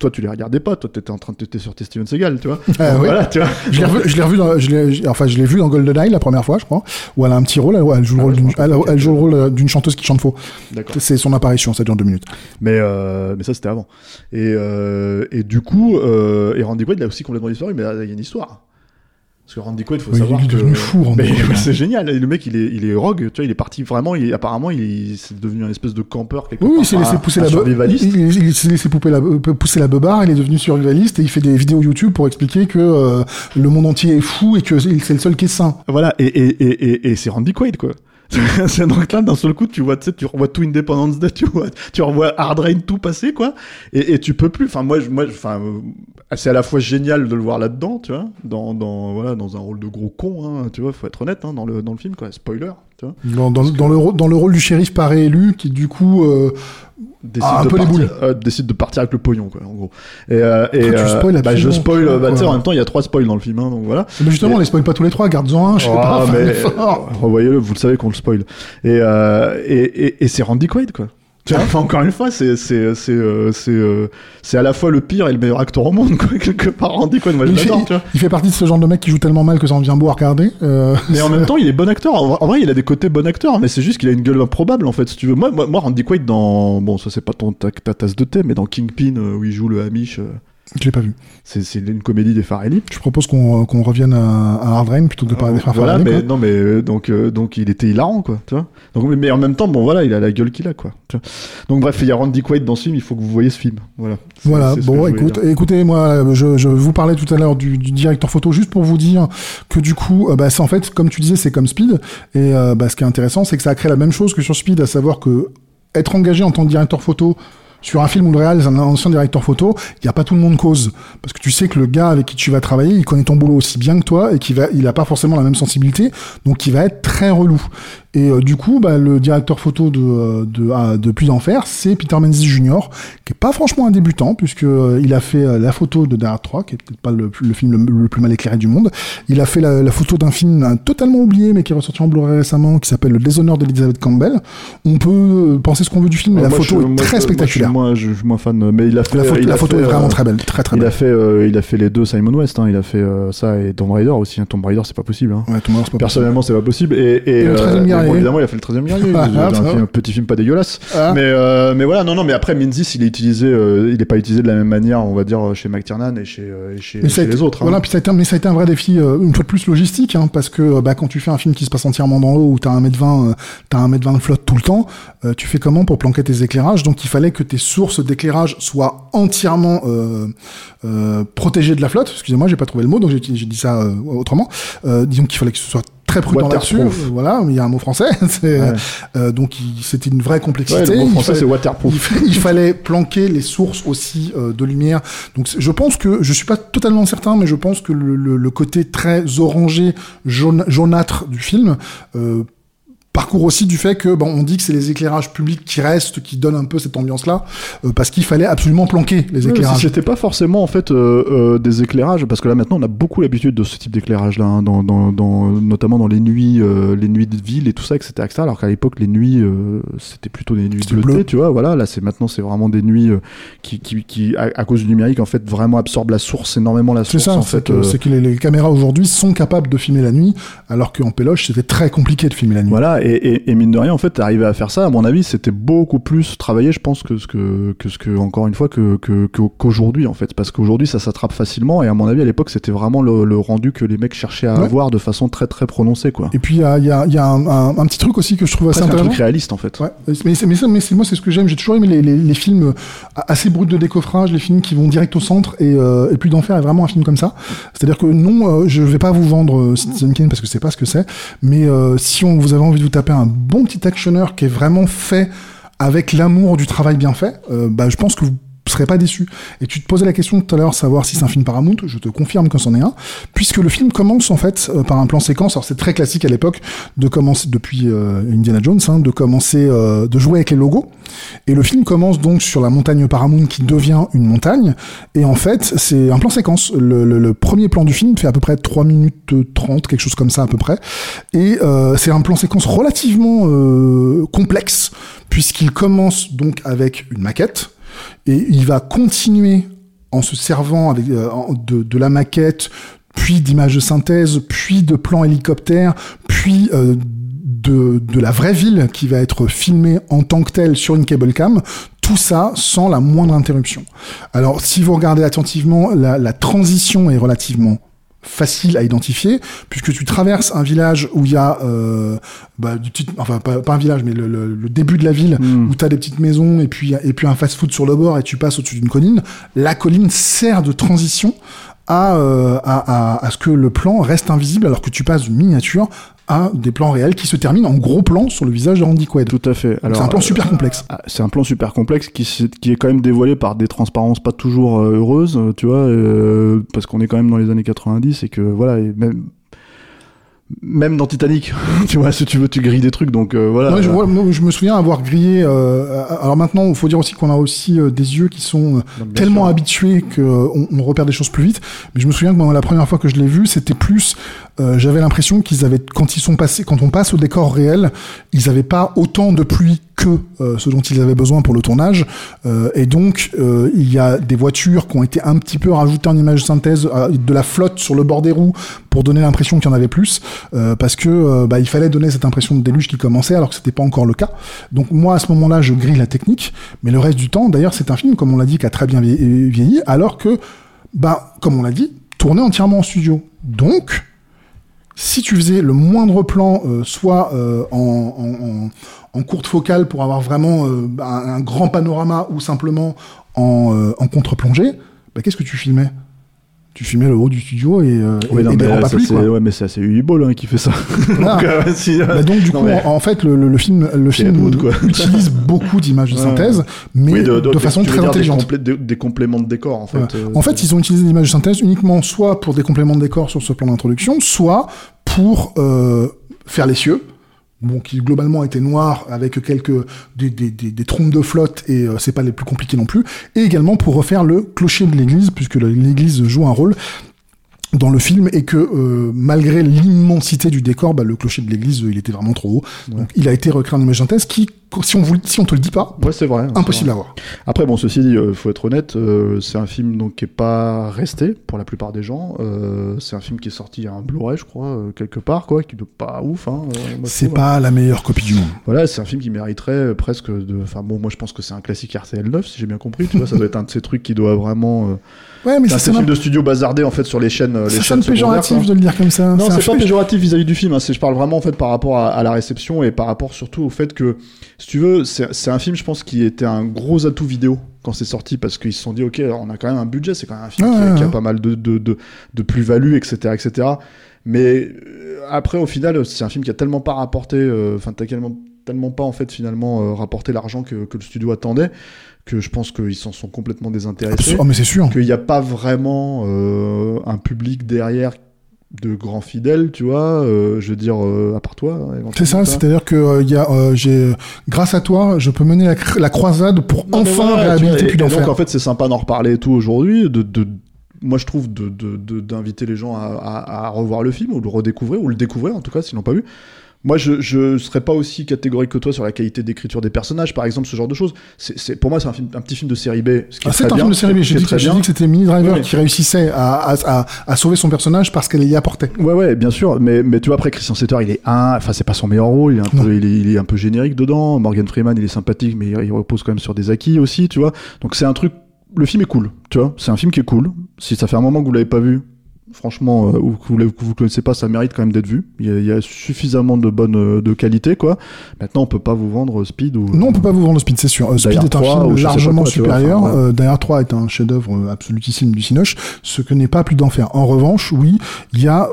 Toi, tu les regardais pas, toi, t'étais en train de t'étais sur tes Steven Seagal, tu vois. Donc oui. Voilà, tu vois. Je l'ai revu, je l'ai revu dans, je l'ai- enfin, je l'ai vu dans GoldenEye la première fois, je crois, où elle a un petit rôle, elle, elle joue le Ah rôle ouais, je d'une, me rappelle elle, pas elle joue le rôle euh, d'une chanteuse qui chante faux. D'accord. C'est son apparition, ça dure deux minutes. Mais, euh, mais ça, c'était avant. Et, euh, et du coup, euh, et Randy Quaid, il a aussi complètement disparu, mais là, il y a une histoire. Parce que Randy Quaid, faut Oui, savoir il est que... devenu fou, Randy c'est génial. Le mec, il est, il est rogue. Tu vois, il est parti vraiment. Il, apparemment, il, est- c'est devenu un espèce de campeur quelque Oui, part. il s'est laissé pousser la survivaliste. il, il- il s'est laissé pousser la, euh, pousser la beubare, il est devenu survivaliste et il fait des vidéos YouTube pour expliquer que euh, le monde entier est fou et que c'est c'est le seul qui est sain. Voilà. Et, et, et, et, et c'est Randy Quaid, quoi. c'est donc là, d'un seul coup, tu vois, tu sais, tu revois tout Independence Day, tu vois, tu revois Hard Rain tout passer, quoi. Et, tu peux plus. Enfin, moi, moi, enfin, euh, c'est à la fois génial de le voir là-dedans, tu vois, dans, dans, voilà, dans un rôle de gros con, hein, tu vois, faut être honnête, hein, dans le, dans le film, quoi. Spoiler, tu vois. Dans, dans, dans le, rôle- dans le rôle du shérif pas réélu qui du coup euh, décide, Ah, un de peu les partir, boules. euh, décide de partir avec le pognon, quoi, en gros. Et, euh, et tu euh, spoil bah, je spoil, bah, en même temps, il y a trois spoils dans le film, hein, donc voilà. mais justement Et- on les spoil pas tous les trois, garde-en un, je sais Ah, pas, mais revoyez-le, vous le savez qu'on le spoil. Et, et, et, et c'est Randy Quaid, quoi. Tu vois, enfin, encore une fois, c'est c'est c'est euh, c'est euh, c'est à la fois le pire et le meilleur acteur au monde, quoi, quelque part. Randy Quaid, moi je il, fait, l'adore, tu vois. il fait partie de ce genre de mec qui joue tellement mal que ça en devient beau à regarder. Euh, Mais en même temps, il est bon acteur. En vrai- il a des côtés bon acteur, mais c'est juste qu'il a une gueule improbable, en fait, si tu veux. Moi, moi, moi Randy Quaid, dans. Bon, ça, c'est pas ton, ta, ta tasse de thé, mais dans Kingpin, où il joue le Hamish, je l'ai pas vu. c'est une comédie des Farrelly. Je propose qu'on qu'on revienne à, à Hard Rain plutôt que de parler des frères voilà, mais quoi. non, mais euh, donc euh, donc il était hilarant, quoi. Tu vois. Donc mais, en même temps, bon voilà, il a la gueule qu'il a, quoi. tu vois. Donc bref, il y a Randy Quaid dans ce film. Il faut que vous voyez ce film. Voilà. Voilà, bon, écoute, écoutez, moi, je, je vous parlais tout à l'heure du, du directeur photo, juste pour vous dire que du coup, euh, bah, en fait, comme tu disais, c'est comme Speed. Et euh, bah, ce qui est intéressant, c'est que ça a créé la même chose que sur Speed, à savoir que être engagé en tant que directeur photo sur un film où le réal est un ancien directeur photo, il n'y a pas tout le monde cause. Parce que tu sais que le gars avec qui tu vas travailler, il connaît ton boulot aussi bien que toi et qu'il va, il a pas forcément la même sensibilité, donc il va être très relou. Et euh, du coup, bah, le directeur photo de, euh, de, ah, de Puits d'Enfer, c'est Peter Menzies Jr., qui est pas franchement un débutant, puisque euh, il a fait euh, la photo de Die 3, qui est peut-être pas le, le film le, le plus mal éclairé du monde. Il a fait la, la photo d'un film totalement oublié, mais qui est ressorti en Blu-ray récemment, qui s'appelle Le déshonneur d'Elizabeth Campbell. On peut penser ce qu'on veut du film, mais Ouais, la moi, photo je- est moi, très spectaculaire. Moi, je, suis moins- fan, mais il a fait. la photo, il la a photo fait, est vraiment très belle, très très Il belle. a fait, euh, il a fait les deux Simon West. Hein, il a fait euh, ça et Tomb Raider aussi. Hein. Tomb Raider, c'est pas possible. Hein. Ouais, Tomb Raider, c'est pas Personnellement, c'est pas possible. Et, et, Et le 13e mais bon, évidemment, il a fait le 13e guerrier. Ah, ah, un, film- petit film pas dégueulasse. Ah. Mais, euh, mais voilà, non, non, mais après, Menzies, il est utilisé, euh, il est pas utilisé de la même manière, on va dire, chez McTiernan et chez, euh, et chez, été- les autres. hein. Voilà, puis ça a été, mais ça a été un vrai défi, une fois de plus logistique, hein, parce que bah, quand tu fais un film qui se passe entièrement dans l'eau, où t'as un mètre 20, euh, t'as un mètre 20 de flotte tout le temps, tu fais comment pour planquer tes éclairages? Donc il fallait que tes sources d'éclairage soient entièrement protégées de la flotte. Excusez-moi, j'ai pas trouvé le mot, donc j'ai dit ça autrement. Disons qu'il fallait que ce soit très prudent là-dessus. Voilà, il y a un mot français. Ouais. euh, donc c'était une vraie complexité. Ouais, le mot Il français, fallait- c'est waterproof. il, fa- il fallait planquer les sources aussi euh, de lumière. Donc je pense que je suis pas totalement certain, mais je pense que le, le- le côté très orangé, jaune, jaunâtre du film euh, parcourt aussi du fait que bon, on dit que c'est les éclairages publics qui restent, qui donnent un peu cette ambiance-là, euh, parce qu'il fallait absolument planquer les éclairages. si c'était pas forcément en fait euh, euh, des éclairages, parce que là maintenant on a beaucoup l'habitude de ce type d'éclairage là, hein, dans, dans, dans- notamment dans les nuits, euh, les nuits de ville et tout ça, etc. etc. alors qu'à l'époque les nuits euh, c'était plutôt des nuits bleutées, bleu. tu vois. Voilà, là c'est maintenant c'est vraiment des nuits euh, qui, qui, qui à, à cause du numérique en fait vraiment absorbent la source énormément la C'est source ça, en c'est fait. que, euh, c'est que les, les caméras aujourd'hui sont capables de filmer la nuit, alors qu'en péloche c'était très compliqué de filmer la nuit. Voilà, et, et, et mine de rien, en fait, arriver à faire ça, à mon avis, c'était beaucoup plus travaillé, je pense, que ce que, que ce que, encore une fois, que, que, qu'aujourd'hui, en fait. Parce qu'aujourd'hui, ça s'attrape facilement, et à mon avis, à l'époque, c'était vraiment le, le rendu que les mecs cherchaient à Ouais. avoir de façon très, très prononcée, quoi. Et puis il y a, y a- y a un, un- un petit truc aussi que je trouve assez Presque un intéressant. truc réaliste, en fait. Ouais, mais, c'est- mais, mais c'est moi c'est ce que j'aime. J'ai toujours aimé les, les, les films euh, assez bruts de décoffrage, les films qui vont direct au centre. Et, euh, et puis d'enfer est vraiment un film comme ça. C'est-à-dire que non, euh, je vais pas vous vendre euh, Citizen Kane parce que c'est pas ce que c'est. Mais euh, si on, vous avez envie de vous taper un bon petit actionneur qui est vraiment fait avec l'amour du travail bien fait, euh, bah, je pense que vous serez pas déçu. Et tu te posais la question tout à l'heure, savoir si c'est un film Paramount. Je te confirme que c'en est un, puisque le film commence en fait euh, par un plan séquence. Alors c'est très classique à l'époque de commencer depuis euh, Indiana Jones, hein, de commencer euh, de jouer avec les logos. Et le film commence donc sur la montagne Paramount qui devient une montagne. Et en fait, c'est un plan séquence. Le, le- premier plan du film fait à peu près 3 minutes 30, quelque chose comme ça à peu près. Et euh, c'est un plan séquence relativement complexe, puisqu'il commence donc avec une maquette. Et il va continuer en se servant euh, de, la maquette, puis d'images de synthèse, puis de plans hélicoptères, puis euh, de, la vraie ville qui va être filmée en tant que telle sur une cable cam, tout ça sans la moindre interruption. Alors si vous regardez attentivement, la transition est relativement facile à identifier puisque tu traverses un village où il y a euh, bah, du petit, enfin pas, pas un village mais le, le- le début de la ville Mm. où tu as des petites maisons et puis et puis un fast-food sur le bord et tu passes au-dessus d'une colline la colline sert de transition à, euh, à, à, à ce que le plan reste invisible alors que tu passes d'une miniature à des plans réels qui se terminent en gros plan sur le visage de Randy Quaid. Tout à fait. C'est un plan euh, super complexe. Ah, C'est un plan super complexe qui, qui est quand même dévoilé par des transparences pas toujours euh, heureuses, euh, tu vois, euh, parce qu'on est quand même dans les années 90 et que voilà, et même même dans Titanic, tu vois, si tu veux, tu grilles des trucs, donc euh, voilà. Ouais, je, vois- moi, je me souviens avoir grillé. euh, alors maintenant, il faut dire aussi qu'on a aussi euh, des yeux qui sont euh, Donc, tellement sûr. habitués qu'on on repère des choses plus vite. Mais je me souviens que moi, la première fois que je l'ai vu, c'était plus. euh, J'avais l'impression qu'ils avaient, quand ils sont passés, quand on passe au décor réel, ils n'avaient pas autant de pluie que euh, ce dont ils avaient besoin pour le tournage. Euh, et donc, euh, il y a des voitures qui ont été un petit peu rajoutées en image synthèse, euh, de la flotte sur le bord des roues pour donner l'impression qu'il y en avait plus, euh, parce que euh, bah, il fallait donner cette impression de déluge qui commençait alors que c'était pas encore le cas. Donc moi à ce moment-là, je grille la technique, mais le reste du temps, d'ailleurs, c'est un film comme on l'a dit qui a très bien vie- vieilli, alors que bah comme on l'a dit, tourné entièrement en studio. Donc si tu faisais le moindre plan, euh, soit euh, en, courte focale pour avoir vraiment euh, un, grand panorama ou simplement en, euh, en contre-plongée, bah, qu'est-ce que tu filmais? Tu filmais le haut du studio et, euh, Ouais, et, non, et mais pas plus, quoi. ouais, mais c'est assez Ball hein, qui fait ça. Donc, euh, si, euh, Bah, donc du non, coup, mais- en, en fait, le, le- le film, le film quoi. utilise beaucoup d'images de Ouais. synthèse, mais Oui, de, façon très intelligente. Des, complé- des- des compléments de décor, en fait. Ouais. euh, En fait, ils ont utilisé l'image de synthèse uniquement soit pour des compléments de décor sur ce plan d'introduction, soit pour euh, faire les cieux. Bon, qui globalement étaient noirs avec quelques des, des, des, des trompes de flotte et euh, c'est pas les plus compliqués non plus. Et également pour refaire le clocher de l'église puisque l'église joue un rôle dans le film et que euh, malgré l'immensité du décor, bah, le clocher de l'église euh, il était vraiment trop haut. Donc il a été recréé en image qui, si on vous, si on te le dit pas, Ouais, c'est vrai. impossible à voir. Après, bon, ceci dit, euh, faut être honnête, euh, c'est un film donc qui est pas resté pour la plupart des gens. Euh, c'est un film qui est sorti à un Blu-ray, je crois, euh, quelque part, quoi, qui est pas ouf. Hein, C'est pas la meilleure copie du monde. Voilà, c'est un film qui mériterait presque de. Enfin bon, moi je pense que c'est un classique RTL 9, si j'ai bien compris. Tu vois, ça doit être un de ces trucs qui doit vraiment. Ouais, mais C'est un c'est de studio bazardé en fait sur les chaînes. les Ça chaînes péjoratif quoi. de le dire comme ça. Non, c'est pas film- péjoratif vis-à-vis du film. Hein. Je parle vraiment en fait par rapport à, à la réception et par rapport surtout au fait que, si tu veux, c'est un film, je pense, qui était un gros atout vidéo quand c'est sorti parce qu'ils se sont dit, ok, alors, on a quand même un budget, c'est quand même un film qui, a, ouais, pas mal de, de, de, de plus-value, etc., etc. Mais euh, après, au final, c'est un film qui a tellement pas rapporté, euh, enfin, t'as tellement, tellement pas en fait finalement euh, rapporté l'argent que, que le studio attendait que je pense qu'ils s'en sont complètement désintéressés Oh, mais c'est sûr. qu'il n'y a pas vraiment euh, un public derrière de grands fidèles, tu vois, euh, je veux dire, euh, à part toi. hein, éventuellement, C'est ça, c'est-à-dire que euh, il y a, euh, j'ai, grâce à toi, je peux mener la, cr- la croisade pour Non, enfin voilà, réhabiliter puis donc en fait, c'est sympa d'en reparler et tout aujourd'hui, de, de, moi je trouve de, de, de- d'inviter les gens à, à, à revoir le film ou le redécouvrir ou le découvrir en tout cas s'ils l'ont pas vu. Moi, je, je serais pas aussi catégorique que toi sur la qualité d'écriture des personnages, par exemple, ce genre de choses. C'est, c'est- pour moi, c'est un, film, un petit film de série B. Ce qui Ah, est c'est un bien, film de série B. J'ai dit, dit que c'était Mini Driver qui réussissait à, à, à, à sauver son personnage parce qu'elle y apportait. Ouais, ouais, bien sûr. Mais, mais tu vois, après, Christian Setter, il est un. Enfin, c'est pas son meilleur rôle. Il est, un peu, il, est, il est un peu générique dedans. Morgan Freeman, il est sympathique, mais il repose quand même sur des acquis aussi, tu vois. Donc, c'est un truc. Le film est cool, tu vois. C'est un film qui est cool. Si ça fait un moment que vous l'avez pas vu, franchement, euh, ou que vous, que vous connaissez pas, ça mérite quand même d'être vu. Il y, a, il y a suffisamment de bonne euh, de qualité, quoi. Maintenant, on peut pas vous vendre Speed ou. Non, on peut pas vous vendre Speed, c'est sûr. Euh, Speed est un 3, film largement quoi, tu vois, supérieur. enfin, ouais. Euh, Derrière 3 est un chef-d'œuvre euh, absolutissime du Cinoche, ce que n'est pas plus d'enfer. En revanche, oui, il y a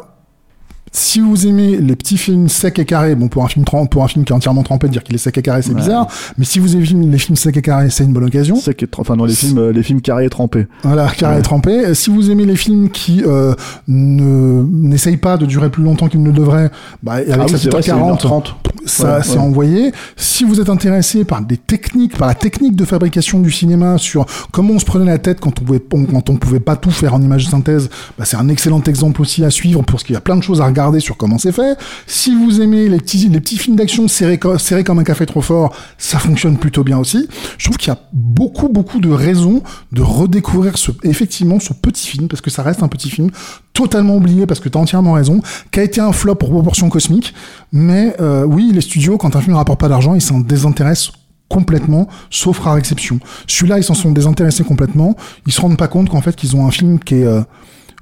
si vous aimez les petits films secs et carrés, bon pour un film pour un film qui est entièrement trempé, dire qu'il est sec et carré, c'est Ouais. bizarre. Mais si vous aimez les films secs et carrés, c'est une bonne occasion. Est tra- enfin dans les films, les films carrés et trempés. Voilà, carré Ouais. et trempé. Euh, Si vous aimez les films qui euh, ne n'essayent pas de durer plus longtemps qu'ils ne devraient, bah, avec Ah oui, c'est vrai, c'est 7h40, 1h30. ça Ouais, c'est envoyé. Si vous êtes intéressé par des techniques, par la technique de fabrication du cinéma, sur comment on se prenait la tête quand on pouvait, quand on pouvait pas tout faire en image de synthèse, bah, c'est un excellent exemple aussi à suivre pour ce qu'il y a plein de choses à regarder sur comment c'est fait. Si vous aimez les petits, films d'action serrés, serrés comme un café trop fort, ça fonctionne plutôt bien aussi. Je trouve qu'il y a beaucoup, beaucoup de raisons de redécouvrir effectivement, ce petit film, parce que ça reste un petit film totalement oublié, parce que t'as entièrement raison, qui a été un flop pour proportion cosmique. Mais euh, oui, les studios, quand un film ne rapporte pas d'argent, ils s'en désintéressent complètement, sauf rare exception. Celui-là, ils s'en sont désintéressés complètement. Ils se rendent pas compte qu'en fait, qu'ils ont un film qui est euh,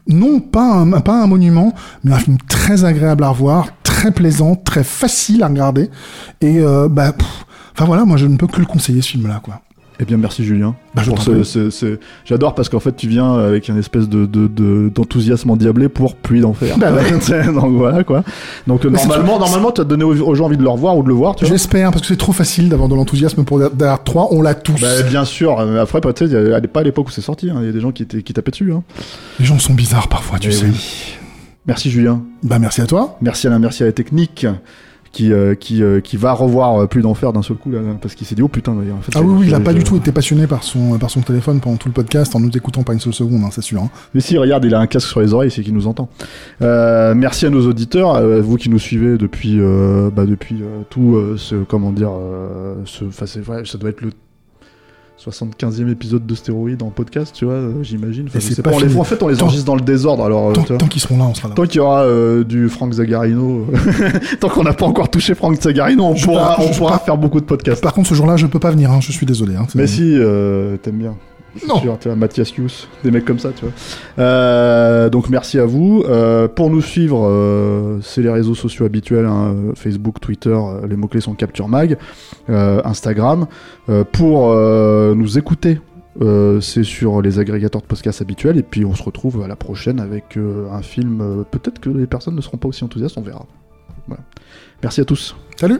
non pas un, monument, mais un film très agréable à revoir, très plaisant, très facile à regarder. Et euh, bah, enfin voilà, moi je ne peux que le conseiller ce film-là, quoi. Eh bien, merci Julien. Bah, J'adore parce qu'en fait, tu viens avec une espèce de de- de- d'enthousiasme endiablé pour pluie d'enfer. Bah ouais. Donc voilà quoi. Donc Mais normalement, tout- normalement, tu as donné aux gens envie de le revoir ou de le voir. Tu. J'espère, parce que c'est trop facile d'avoir de l'enthousiasme pour Dark 3, on l'a tous. Bah, bien sûr. euh, Après, y a- pas à l'époque où c'est sorti. hein. Il y a des gens qui, étaient- qui tapaient dessus. Hein. Les gens sont bizarres parfois, tu Eh sais. oui. Merci Julien. Bah merci à toi. Merci à la, merci à la technique qui euh, qui euh, qui va revoir euh, plus d'enfer d'un seul coup là, parce qu'il s'est dit oh putain. en fait, Ah oui, oui, il a pas du tout été passionné par son, par son téléphone pendant tout le podcast en nous écoutant pas une seule seconde, hein, c'est sûr. hein. Mais si, regarde, il a un casque sur les oreilles, c'est qu'il nous entend. Euh, merci à nos auditeurs, euh, vous qui nous suivez depuis, euh, bah, depuis tout ce, comment dire, euh, ce, enfin, c'est vrai, ça doit être le 75e épisode de Stéroïde en podcast, tu vois, euh, j'imagine. Enfin, Et je c'est sais pas pas, on les, fini. en fait, on les Tant- enregistre dans le désordre, alors, euh, Tant, qu'ils seront là, on sera là. Tant qu'il y aura euh, du Frank Zagarino, tant qu'on n'a pas encore touché Frank Zagarino, on Je pourra, pas- on pourra pas- faire beaucoup de podcasts. Par contre, ce jour-là, je peux pas venir, hein, je suis désolé. Hein, Mais si, euh, t'aimes bien. Non. sûr, tu vois, Mathias Hughes, des mecs comme ça, tu vois. Euh, donc merci à vous. Euh, pour nous suivre, euh, c'est les réseaux sociaux habituels, hein, Facebook, Twitter, les mots-clés sont Capture Mag, Instagram. Pour nous écouter, c'est sur les agrégateurs de podcasts habituels. Et puis on se retrouve à la prochaine avec un film. Peut-être que les personnes ne seront pas aussi enthousiastes, on verra. Voilà. Merci à tous. Salut